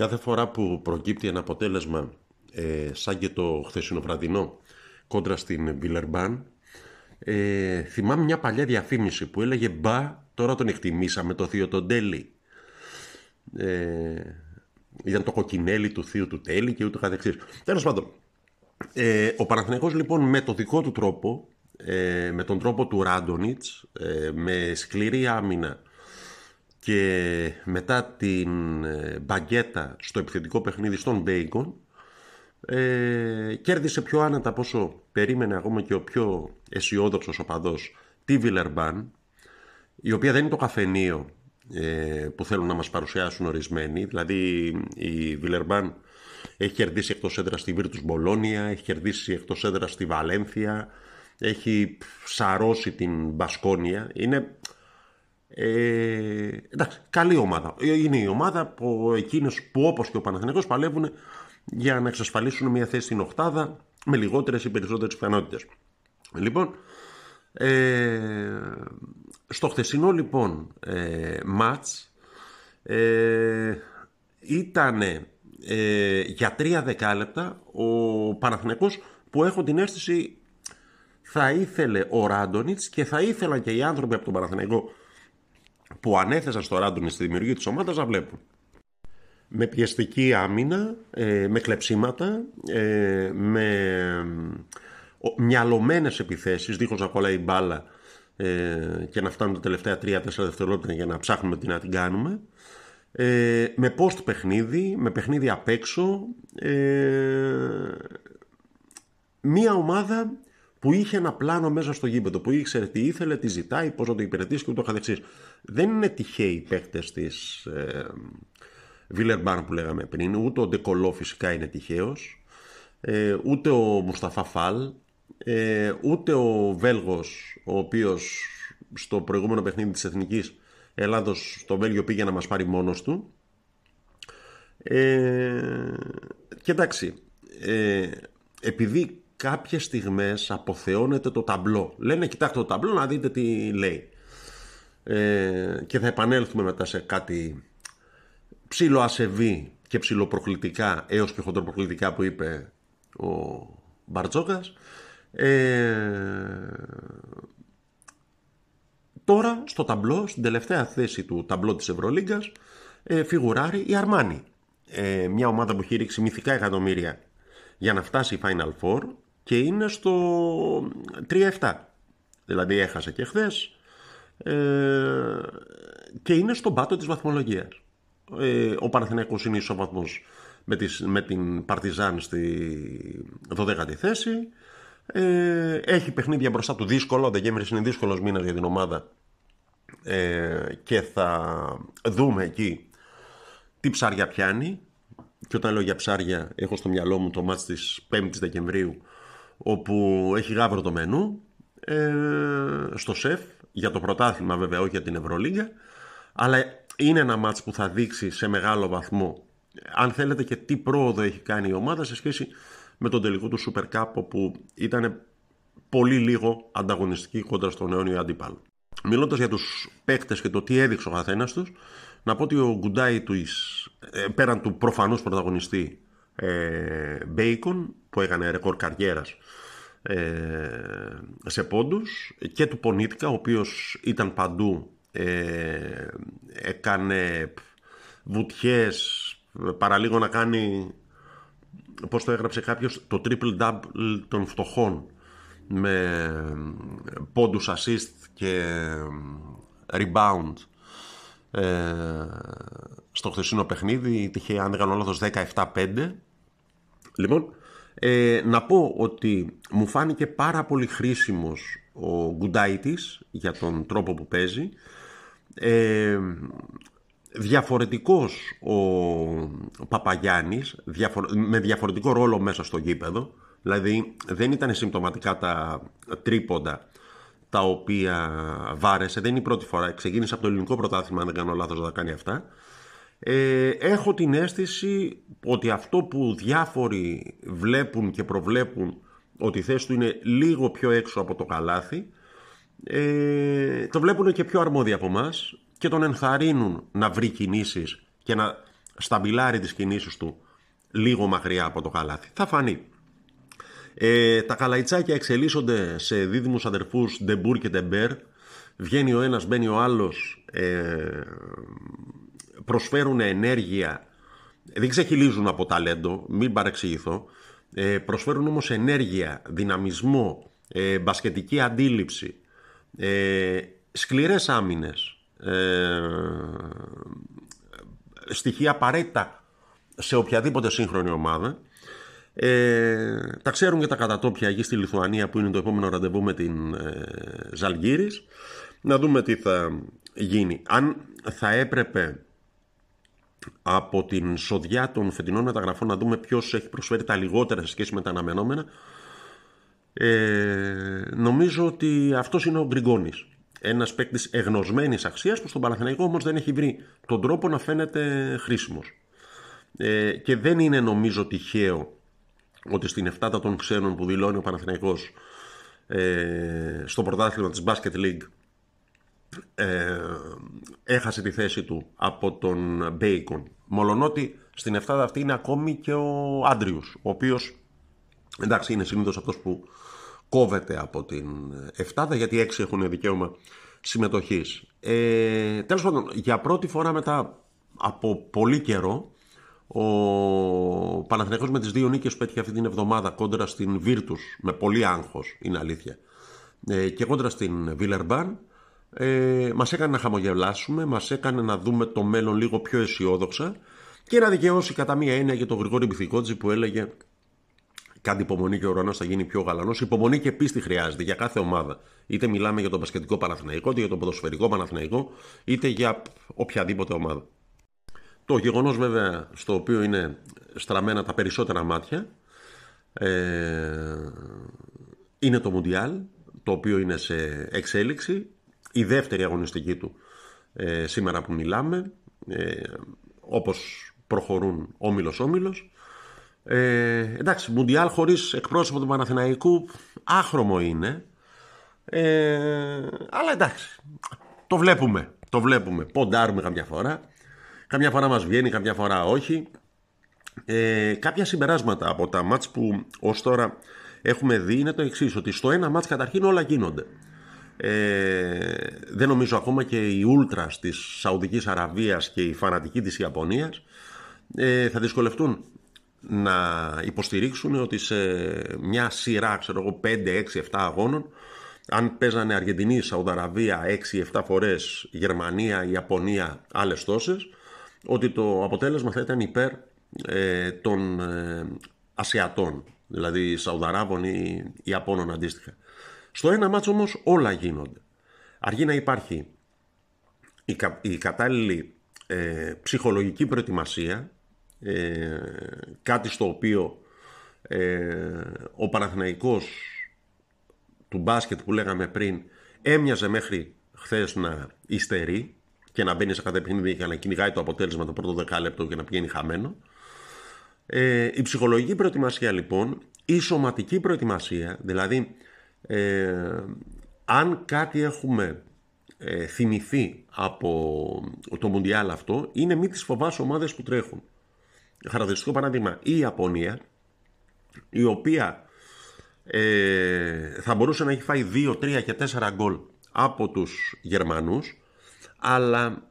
Κάθε φορά που προκύπτει ένα αποτέλεσμα ε, σαν και το χθεσινό βραδινό κόντρα στην Βιλερμπάν ε, θυμάμαι μια παλιά διαφήμιση που έλεγε «Μπα, τώρα τον εκτιμήσαμε το θείο τον Τέλη». Ε, ήταν το κοκκινέλι του θείου του Τέλη και ούτω καθεξής. Τέλος πάντων, ε, ο Παναθηναϊκός λοιπόν με το δικό του τρόπο, ε, με τον τρόπο του Ράντονιτς, ε, με σκληρή άμυνα και μετά την ε, μπαγκέτα στο επιθετικό παιχνίδι στον Μπέικον, ε, κέρδισε πιο άνετα από όσο περίμενε ακόμα και ο πιο αισιόδοξος οπαδός τη Βιλερμπάν, η οποία δεν είναι το καφενείο ε, που θέλουν να μας παρουσιάσουν ορισμένοι. Δηλαδή η Βιλερμπάν έχει κερδίσει εκτός έδρας στη Βίρτους Μπολόνια, έχει κερδίσει εκτός έδρας στη Βαλένθια, έχει σαρώσει την Μπασκόνια. Είναι ε, εντάξει, καλή ομάδα. Είναι η ομάδα που εκείνες που όπως και ο Παναθηναϊκός παλεύουν για να εξασφαλίσουν μια θέση στην οχτάδα με λιγότερες ή περισσότερες πιθανότητες. Λοιπόν, ε, στο χθεσινό λοιπόν ε, μάτς ε, ήταν ε, για τρία δεκάλεπτα ο Παναθηναϊκός που έχω την αίσθηση θα ήθελε ο Ράντονιτς και θα ήθελαν και οι άνθρωποι από τον Παναθηναϊκό που ανέθεσαν στο Ράντονιτς στη δημιουργία της ομάδας να βλέπουν με πιεστική άμυνα, ε, με κλεψίματα, ε, με μυαλωμένες επιθέσεις, δίχως να κολλάει η μπάλα ε, και να φτάνουν τα τελευταία 3-4 δευτερόλεπτα για να ψάχνουμε τι να την κάνουμε. με post παιχνίδι, με παιχνίδι απ' έξω. μία ομάδα που είχε ένα πλάνο μέσα στο γήπεδο, που ήξερε τι ήθελε, τι ζητάει, πώς να το υπηρετήσει και ούτω καθεξής. Δεν είναι τυχαίοι οι παίκτες της Βίλερμπαν που λέγαμε πριν, ούτε ο Ντεκολό φυσικά είναι τυχαίος, ε, ούτε ο Μουσταφά Φάλ, ε, ούτε ο Βέλγος, ο οποίος στο προηγούμενο παιχνίδι της Εθνικής Ελλάδος στο Βέλγιο πήγε να μας πάρει μόνος του. Ε, και εντάξει, ε, επειδή κάποιες στιγμές αποθεώνεται το ταμπλό. Λένε κοιτάξτε το ταμπλό να δείτε τι λέει. Ε, και θα επανέλθουμε μετά σε κάτι ψιλοασεβή και ψιλοπροκλητικά έως και χοντροπροκλητικά που είπε ο Μπαρτζόκας ε, τώρα στο ταμπλό, στην τελευταία θέση του ταμπλό της Ευρωλίγκας ε, φιγουράρει η Αρμάνη ε, μια ομάδα που έχει ρίξει μυθικά εκατομμύρια για να φτάσει η Final Four και είναι στο 3-7 δηλαδή έχασε και χθες ε, και είναι στον πάτο της βαθμολογίας ε, ο Παναθηναϊκός είναι ισοβαθμός με, με την Παρτιζάν στη 12η θέση. Ε, έχει παιχνίδια μπροστά του δύσκολο. Ο Δεκέμβρη είναι δύσκολος μήνας για την ομάδα. Ε, και θα δούμε εκεί τι ψάρια πιάνει. Και όταν λέω για ψάρια, έχω στο μυαλό μου το μάτς της 5ης Δεκεμβρίου, όπου έχει γάβρο το μενού, ε, στο ΣΕΦ, για το πρωτάθλημα βέβαια, όχι για την Ευρωλίγκα, αλλά είναι ένα μάτς που θα δείξει σε μεγάλο βαθμό αν θέλετε και τι πρόοδο έχει κάνει η ομάδα σε σχέση με τον τελικό του Super Cup όπου ήταν πολύ λίγο ανταγωνιστική κόντρα στον αιώνιο αντίπαλο. Μιλώντας για τους παίκτες και το τι έδειξε ο καθένας τους, να πω ότι ο Γκουντάι του, ε, πέραν του προφανώς πρωταγωνιστή ε, Bacon, που έκανε ρεκόρ καριέρας ε, σε πόντους, και του Πονίτικα, ο οποίος ήταν παντού ε, έκανε βουτιές παραλίγο να κάνει πώς το έγραψε κάποιος το triple double των φτωχών με πόντους assist και rebound ε, στο χθεσινό παιχνίδι. Είχε αν δεν κάνω λάθος 17-5 λοιπόν ε, να πω ότι μου φάνηκε πάρα πολύ χρήσιμος ο Γκουντάιτης για τον τρόπο που παίζει. Ε, διαφορετικός ο, ο Παπαγιάννης με διαφορετικό ρόλο μέσα στο γήπεδο. Δηλαδή δεν ήταν συμπτωματικά τα τρίποντα τα οποία βάρεσε. Δεν είναι η πρώτη φορά. Ξεκίνησε από το ελληνικό πρωτάθλημα αν δεν κάνω λάθος να τα κάνει αυτά ε, έχω την αίσθηση ότι αυτό που διάφοροι βλέπουν και προβλέπουν ότι η θέση του είναι λίγο πιο έξω από το καλάθι ε, το βλέπουν και πιο αρμόδια από εμάς και τον ενθαρρύνουν να βρει κινήσεις και να σταμπιλάρει τις κινήσεις του λίγο μακριά από το καλάθι. Θα φανεί. Ε, τα Καλαϊτζάκια εξελίσσονται σε δίδυμους αδερφούς Ντεμπούρ και Ντεμπέρ. Βγαίνει ο ένας, μπαίνει ο άλλος. Ε, προσφέρουν ενέργεια. Δεν ξεχειλίζουν από ταλέντο, μην παρεξηγηθώ. Ε, προσφέρουν όμως ενέργεια, δυναμισμό, ε, μπασκετική αντίληψη, ε, σκληρές άμυνες, ε, στοιχεία απαραίτητα σε οποιαδήποτε σύγχρονη ομάδα. Ε, τα ξέρουν και τα κατατόπια εκεί στη Λιθουανία που είναι το επόμενο ραντεβού με την ε, Ζαλγύρης. Να δούμε τι θα γίνει. Αν θα έπρεπε από την σοδιά των φετινών μεταγραφών να δούμε ποιος έχει προσφέρει τα λιγότερα σε σχέση με τα αναμενόμενα ε, νομίζω ότι αυτός είναι ο Γκριγκόνης ένας παίκτης εγνωσμένης αξίας που στον Παναθηναϊκό όμως δεν έχει βρει τον τρόπο να φαίνεται χρήσιμος. Ε, και δεν είναι νομίζω τυχαίο ότι στην εφτάτα των ξένων που δηλώνει ο Παναθηναϊκός ε, στο πρωτάθλημα της Basket League ε, έχασε τη θέση του από τον Μπέικον. Μολονότι στην εφτάδα αυτή είναι ακόμη και ο Άντριους, ο οποίος εντάξει είναι συνήθως αυτός που κόβεται από την εφτάδα γιατί έξι έχουν δικαίωμα συμμετοχής. Ε, τέλος πάντων, για πρώτη φορά μετά από πολύ καιρό ο Παναθηναϊκός με τις δύο νίκες που έτυχε αυτή την εβδομάδα κόντρα στην Βίρτους με πολύ άγχος, είναι αλήθεια, ε, και κόντρα στην Βίλερμπαν ε, μας έκανε να χαμογελάσουμε, μας έκανε να δούμε το μέλλον λίγο πιο αισιόδοξα και να δικαιώσει κατά μία έννοια για τον Γρηγόρη Μπιθικότζη που έλεγε Κάτι υπομονή και ο ουρανός θα γίνει πιο γαλανός. Υπομονή και πίστη χρειάζεται για κάθε ομάδα. Είτε μιλάμε για τον πασχετικό Παναθηναϊκό, είτε για τον ποδοσφαιρικό Παναθηναϊκό, είτε για οποιαδήποτε ομάδα. Το γεγονός βέβαια στο οποίο είναι στραμμένα τα περισσότερα μάτια ε, είναι το Μουντιάλ, το οποίο είναι σε εξέλιξη. Η δεύτερη αγωνιστική του ε, σήμερα που μιλάμε, ε, όπως προχωρούν όμιλος-όμιλος. Ε, εντάξει, Μουντιάλ χωρίς εκπρόσωπο του Παναθηναϊκού άχρωμο είναι. Ε, αλλά εντάξει, το βλέπουμε. Το βλέπουμε. Ποντάρουμε καμιά φορά. Καμιά φορά μας βγαίνει, καμιά φορά όχι. Ε, κάποια συμπεράσματα από τα μάτς που ως τώρα έχουμε δει είναι το εξής ότι στο ένα μάτς καταρχήν όλα γίνονται. Ε, δεν νομίζω ακόμα και οι ούλτρας της Σαουδικής Αραβίας και οι φανατικοί της Ιαπωνίας ε, θα δυσκολευτούν να υποστηρίξουν ότι σε μια σειρά, ξέρω εγώ, 5, 6, 7 αγώνων, αν παίζανε Αργεντινή, Σαουδαραβία 6-7 φορές, Γερμανία, Ιαπωνία, άλλες τόσες, ότι το αποτέλεσμα θα ήταν υπέρ ε, των ε, Ασιατών, δηλαδή Σαουδαράβων ή Ιαπώνων αντίστοιχα. Στο ένα μάτσο όμως όλα γίνονται. Αργεί να υπάρχει η, η κατάλληλη ε, ψυχολογική προετοιμασία ε, κάτι στο οποίο ε, ο Παναθηναϊκός του μπάσκετ που λέγαμε πριν έμοιαζε μέχρι χθες να υστερεί και να μπαίνει σε κάθε παιχνίδι για να κυνηγάει το αποτέλεσμα το πρώτο δεκάλεπτο και να πηγαίνει χαμένο. Ε, η ψυχολογική προετοιμασία λοιπόν, η σωματική προετοιμασία, δηλαδή ε, αν κάτι έχουμε ε, θυμηθεί από το Μουντιάλ αυτό, είναι μη τις φοβάσαι ομάδες που τρέχουν. Χαρακτηριστικό παράδειγμα. Η Ιαπωνία η οποία ε, θα μπορούσε να έχει φάει 2, 3 και 4 γκολ από τους Γερμανούς αλλά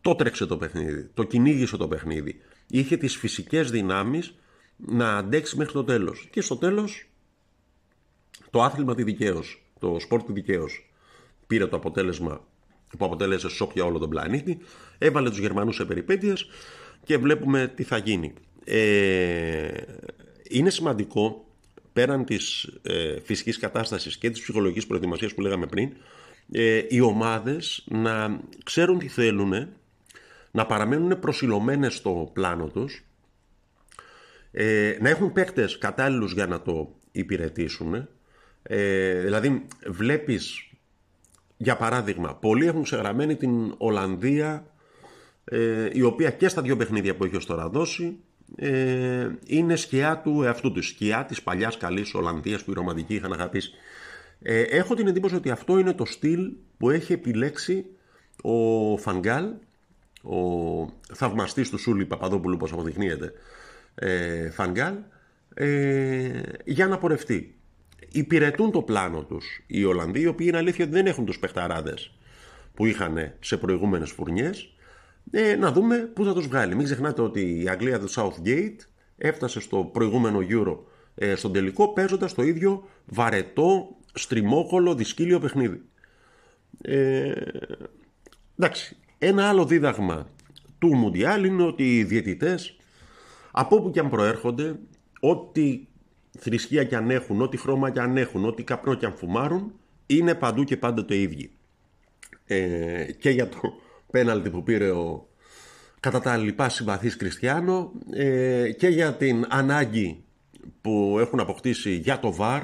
το τρέξε το παιχνίδι, το κυνήγησε το παιχνίδι. Είχε τις φυσικές δυνάμεις να αντέξει μέχρι το τέλος. Και στο τέλος το άθλημα τη δικαίωσε, το σπορ τη δικαίωσε πήρε το αποτέλεσμα που αποτέλεσε σοκ για όλο τον πλανήτη έβαλε τους Γερμανούς σε περιπέτειες και βλέπουμε τι θα γίνει. Ε, είναι σημαντικό πέραν της ε, φυσικής κατάστασης και της ψυχολογικής προετοιμασίας που λέγαμε πριν ε, οι ομάδες να ξέρουν τι θέλουν να παραμένουν προσιλωμένες στο πλάνο τους ε, να έχουν παίκτες κατάλληλους για να το υπηρετήσουν ε, δηλαδή βλέπεις για παράδειγμα πολλοί έχουν ξεγραμμένη την Ολλανδία ε, η οποία και στα δύο παιχνίδια που έχει ως τώρα δώσει ε, είναι σκιά του εαυτού τους, σκιά της παλιάς καλής Ολλανδίας που οι ρομαντικοί είχαν αγαπήσει. Ε, έχω την εντύπωση ότι αυτό είναι το στυλ που έχει επιλέξει ο Φανγκάλ ο θαυμαστής του Σούλη Παπαδόπουλου, όπως αποδεικνύεται, ε, Φανγκάλ, ε, για να πορευτεί. Υπηρετούν το πλάνο τους οι Ολλανδοί, οι οποίοι είναι αλήθεια ότι δεν έχουν τους παιχταράδες που είχαν σε προηγούμενες φουρνιές, ε, να δούμε πού θα τους βγάλει. Μην ξεχνάτε ότι η Αγγλία του Southgate έφτασε στο προηγούμενο Euro ε, στον τελικό παίζοντας το ίδιο βαρετό, στριμόκολο, δυσκύλιο παιχνίδι. Ε, εντάξει, ένα άλλο δίδαγμα του Μουντιάλ είναι ότι οι διαιτητές από όπου και αν προέρχονται, ό,τι θρησκεία και αν έχουν, ό,τι χρώμα και αν έχουν, ό,τι καπνό και αν φουμάρουν, είναι παντού και πάντα το ίδιο. Ε, και για το πέναλτι που πήρε ο κατά τα λοιπά συμπαθής Κριστιανό ε, και για την ανάγκη που έχουν αποκτήσει για το ΒΑΡ.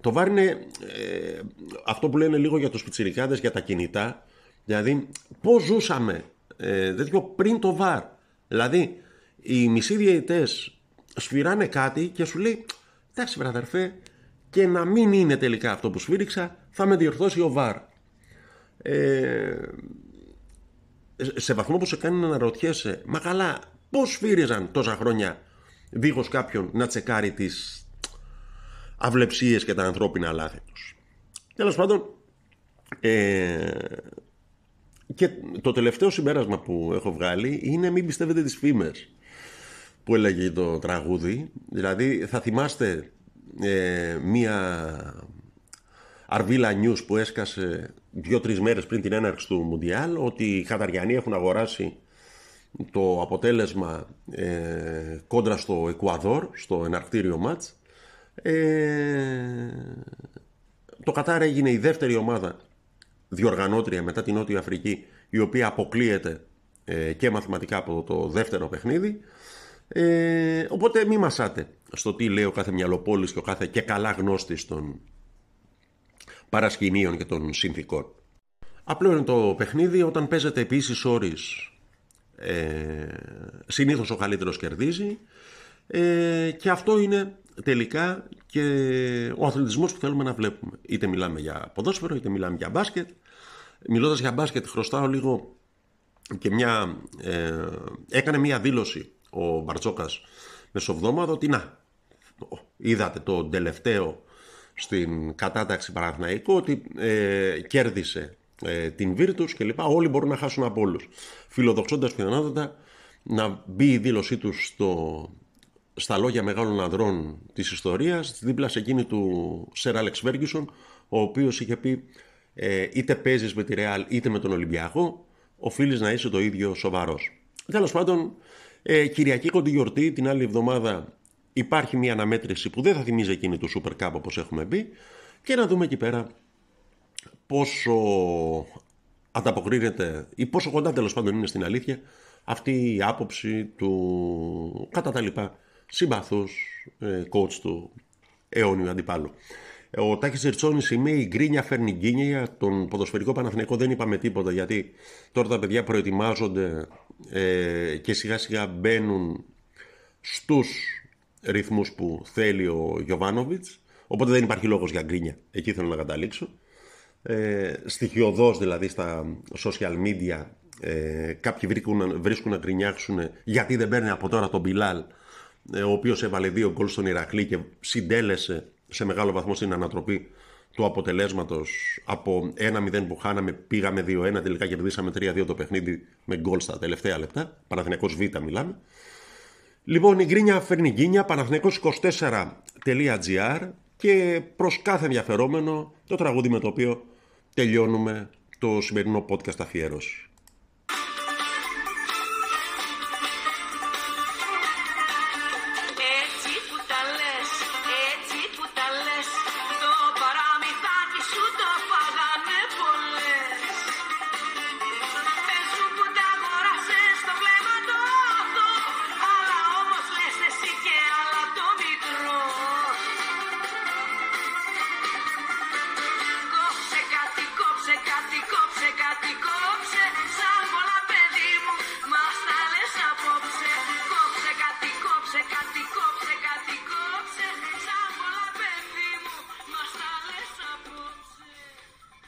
Το ΒΑΡ είναι ε, αυτό που λένε λίγο για τους πιτσιρικάδες, για τα κινητά. Δηλαδή, πώς ζούσαμε ε, πριν το ΒΑΡ. Δηλαδή, οι μισοί διαιτητές σφυράνε κάτι και σου λέει εντάξει βραδερφέ και να μην είναι τελικά αυτό που σφύριξα θα με διορθώσει ο ΒΑΡ. Ε, σε βαθμό που σε κάνει να αναρωτιέσαι μα καλά πώς σφύριζαν τόσα χρόνια δίχως κάποιον να τσεκάρει τις αυλεψίες και τα ανθρώπινα λάθη τους. Τέλος πάντων, ε, και το τελευταίο συμπέρασμα που έχω βγάλει είναι μην πιστεύετε τις φήμες που έλεγε το τραγούδι. Δηλαδή θα θυμάστε ε, μία αρβίλα νιούς που έσκασε δύο-τρεις μέρες πριν την έναρξη του Μουντιάλ ότι οι Καταριανοί έχουν αγοράσει το αποτέλεσμα ε, κόντρα στο Εκουαδόρ, στο εναρκτήριο μάτς. Ε, το Κατάρ έγινε η δεύτερη ομάδα διοργανώτρια μετά την Νότια Αφρική η οποία αποκλείεται ε, και μαθηματικά από το δεύτερο παιχνίδι. Ε, οπότε μη μασάτε στο τι λέει ο κάθε μυαλοπόλης και ο κάθε και καλά γνώστης των παρασκηνίων και των συνθήκων. Απλό είναι το παιχνίδι όταν παίζεται επίσης όρις ε, συνήθως ο καλύτερος κερδίζει ε, και αυτό είναι τελικά και ο αθλητισμός που θέλουμε να βλέπουμε. Είτε μιλάμε για ποδόσφαιρο, είτε μιλάμε για μπάσκετ. Μιλώντας για μπάσκετ χρωστάω λίγο και μια, ε, έκανε μια δήλωση ο Μπαρτσόκας μεσοβδόμαδο ότι να, είδατε το τελευταίο στην κατάταξη Παναθηναϊκό ότι ε, κέρδισε ε, την Βίρτους και λοιπά. Όλοι μπορούν να χάσουν από όλους. Φιλοδοξώντας πιθανότατα να μπει η δήλωσή τους στο, στα λόγια μεγάλων ανδρών της ιστορίας δίπλα σε εκείνη του Σερ Άλεξ Βέργισον ο οποίος είχε πει ε, είτε παίζεις με τη Ρεάλ είτε με τον Ολυμπιακό οφείλεις να είσαι το ίδιο σοβαρός. Τέλος πάντων ε, Κυριακή κοντή γιορτή την άλλη εβδομάδα υπάρχει μια αναμέτρηση που δεν θα θυμίζει εκείνη του Super Cup όπως έχουμε πει και να δούμε εκεί πέρα πόσο ανταποκρίνεται ή πόσο κοντά τέλος πάντων είναι στην αλήθεια αυτή η άποψη του κατά τα λοιπά συμπαθούς ε, coach του αιώνιου αντιπάλου. Ο Τάκης Ζερτσόνης είμαι η γκρίνια φέρνει γκίνια τον ποδοσφαιρικό Παναθηναϊκό δεν είπαμε τίποτα γιατί τώρα τα παιδιά προετοιμάζονται ε, και σιγά σιγά μπαίνουν στους ρυθμούς που θέλει ο Γιωβάνοβιτς. Οπότε δεν υπάρχει λόγος για γκρίνια. Εκεί θέλω να καταλήξω. Ε, στοιχειοδός δηλαδή στα social media ε, κάποιοι βρίσκουν, βρίσκουν να γκρινιάξουν γιατί δεν παίρνει από τώρα τον Μπιλάλ ε, ο οποίος έβαλε δύο γκολ στον Ηρακλή και συντέλεσε σε μεγάλο βαθμό στην ανατροπή του αποτελέσματος από 1-0 που χάναμε πήγαμε 2-1 τελικά κερδίσαμε 3-2 το παιχνίδι με γκολ στα τελευταία λεπτά Παναθηναϊκός Β μιλάμε Λοιπόν η γκρίνια φέρνει γκίνια Παναθηναϊκός24.gr και προς κάθε ενδιαφερόμενο το τραγούδι με το οποίο τελειώνουμε το σημερινό podcast αφιέρωση.